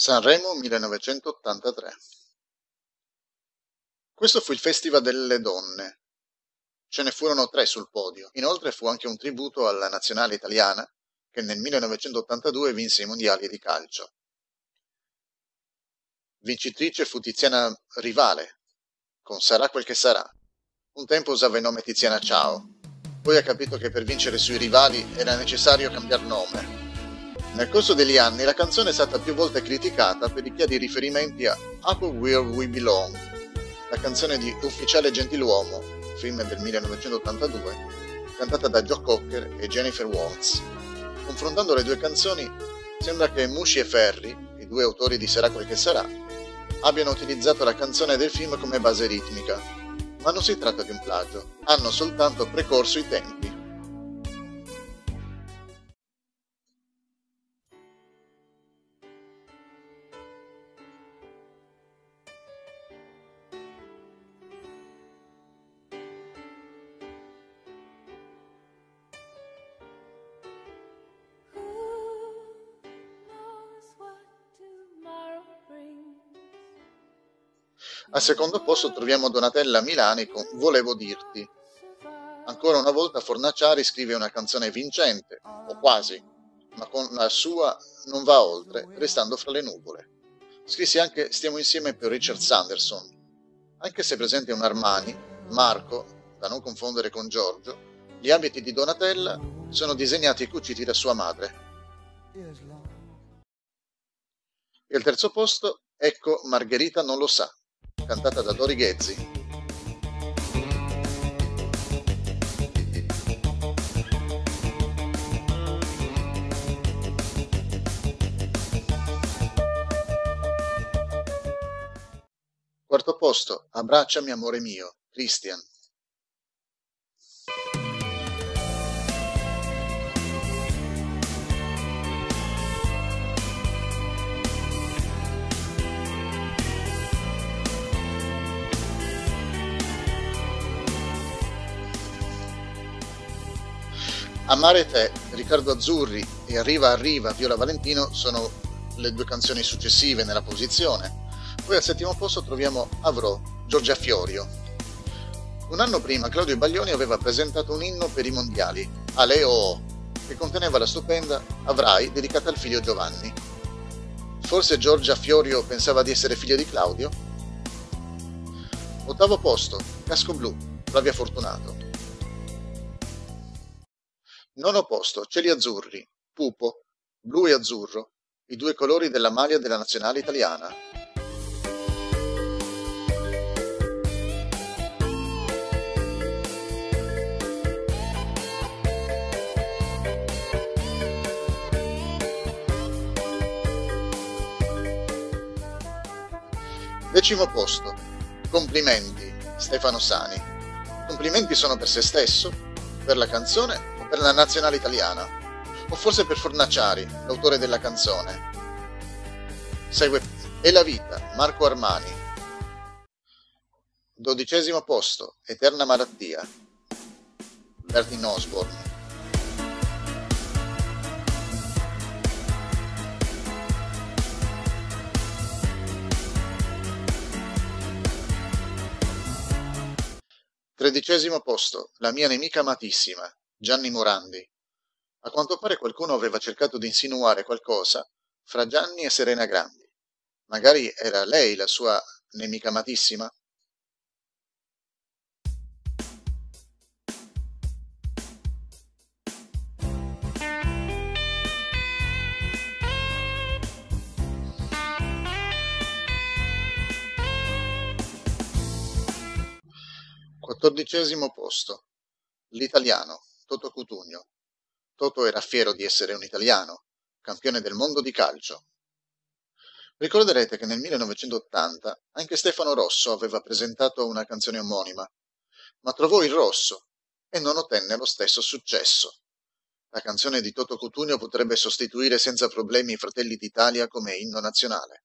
Sanremo 1983 Questo fu il Festival delle donne. Ce ne furono tre sul podio. Inoltre fu anche un tributo alla nazionale italiana che nel 1982 vinse i mondiali di calcio. Vincitrice fu Tiziana Rivale, con Sarà quel che sarà. Un tempo usava il nome Tiziana Ciao, poi ha capito che per vincere sui rivali era necessario cambiare nome nel corso degli anni la canzone è stata più volte criticata per i chiari riferimenti a Up Where We Belong, la canzone di Ufficiale Gentiluomo, film del 1982, cantata da Joe Cocker e Jennifer Waltz. Confrontando le due canzoni, sembra che Mushi e Ferri, i due autori di Sarà quel che sarà, abbiano utilizzato la canzone del film come base ritmica, ma non si tratta di un plagio, hanno soltanto precorso i tempi. Al secondo posto troviamo Donatella Milani con Volevo dirti. Ancora una volta Fornaciari scrive una canzone vincente, o quasi, ma con la sua non va oltre, restando fra le nuvole. Scrisse anche Stiamo insieme per Richard Sanderson. Anche se presente un Armani, Marco, da non confondere con Giorgio, gli abiti di Donatella sono disegnati e cuciti da sua madre. E al terzo posto, ecco Margherita non lo sa cantata da Dori Ghezzi. Quarto posto, Abbracciami amore mio, Christian. Amare te, Riccardo Azzurri e Arriva Arriva, Viola Valentino sono le due canzoni successive nella posizione. Poi al settimo posto troviamo Avrò, Giorgia Fiorio. Un anno prima Claudio Baglioni aveva presentato un inno per i mondiali, Aleo, che conteneva la stupenda Avrai, dedicata al figlio Giovanni. Forse Giorgia Fiorio pensava di essere figlia di Claudio? Ottavo posto, Casco Blu, Flavia Fortunato. Nono posto, cieli azzurri, pupo, blu e azzurro, i due colori della maglia della nazionale italiana. Decimo posto, complimenti, Stefano Sani. Complimenti sono per se stesso, per la canzone per la nazionale italiana, o forse per Fornaciari, l'autore della canzone. Segue E la vita, Marco Armani. Dodicesimo posto, Eterna malattia, Bertin Osborne. Tredicesimo posto, La mia nemica amatissima, Gianni Morandi. A quanto pare qualcuno aveva cercato di insinuare qualcosa fra Gianni e Serena Grandi. Magari era lei la sua nemica amatissima? Quattordicesimo posto. L'italiano. Toto Cutugno. Toto era fiero di essere un italiano, campione del mondo di calcio. Ricorderete che nel 1980 anche Stefano Rosso aveva presentato una canzone omonima, ma trovò il rosso e non ottenne lo stesso successo. La canzone di Toto Cutugno potrebbe sostituire senza problemi i Fratelli d'Italia come inno nazionale.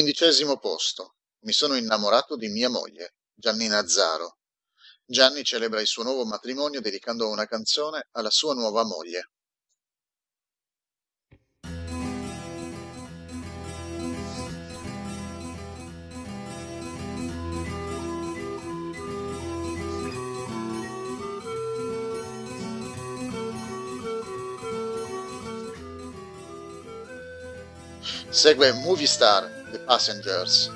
Quindicesimo posto. Mi sono innamorato di mia moglie, Gianni Nazzaro. Gianni celebra il suo nuovo matrimonio dedicando una canzone alla sua nuova moglie. Segue Movie Star, The Passengers,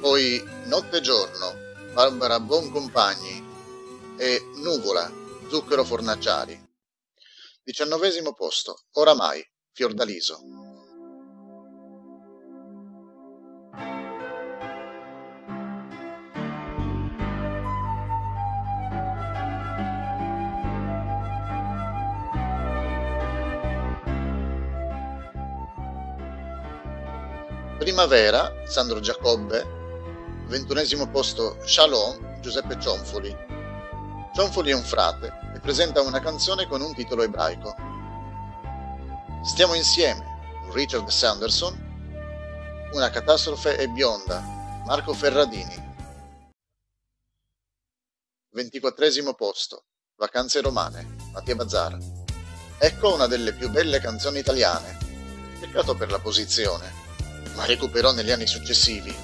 poi Notte e Giorno, Barbara Boncompagni e Nuvola, Zucchero Fornaciari. Diciannovesimo posto, Oramai, Fiordaliso. Primavera, Sandro Giacobbe, ventunesimo posto Shalom, Giuseppe Cionfoli. Cionfoli è un frate e presenta una canzone con un titolo ebraico. Stiamo insieme, Richard Sanderson, Una catastrofe è bionda, Marco Ferradini. Ventiquattresimo posto, Vacanze romane, Mattia Bazzar. Ecco una delle più belle canzoni italiane. Peccato per la posizione ma recuperò negli anni successivi.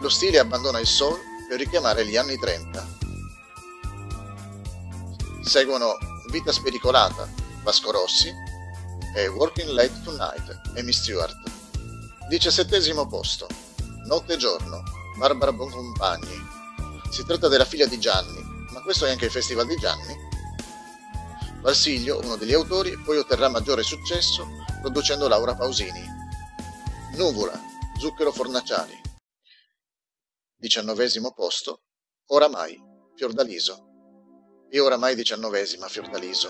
Lo stile abbandona il soul per richiamare gli anni 30. Seguono Vita spericolata, Vasco Rossi e Working Late Tonight, Amy Stewart. Diciassettesimo posto, Notte e giorno, Barbara Boncompagni. Si tratta della figlia di Gianni, ma questo è anche il Festival di Gianni. Valsiglio, uno degli autori, poi otterrà maggiore successo producendo Laura Pausini. Nuvola, Zucchero Fornaciari. Diciannovesimo posto, Oramai, Fiordaliso. E oramai diciannovesima, Fiordaliso.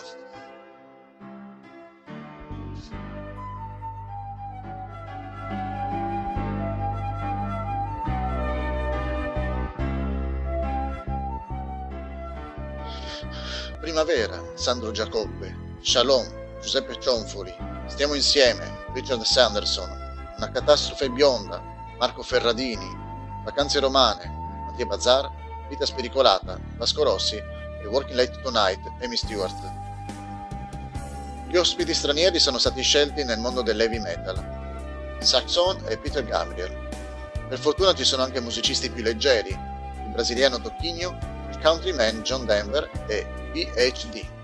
Primavera, Sandro Giacobbe, Shalom, Giuseppe Cionfoli, Stiamo insieme, Richard Sanderson, una catastrofe bionda, Marco Ferradini, Vacanze romane, Mattia Bazzar, Vita spericolata, Vasco Rossi e Working Late Tonight, Amy Stewart. Gli ospiti stranieri sono stati scelti nel mondo dell'heavy metal, Saxon e Peter Gabriel. Per fortuna ci sono anche musicisti più leggeri, il brasiliano Tocchigno, il countryman John Denver e PhD.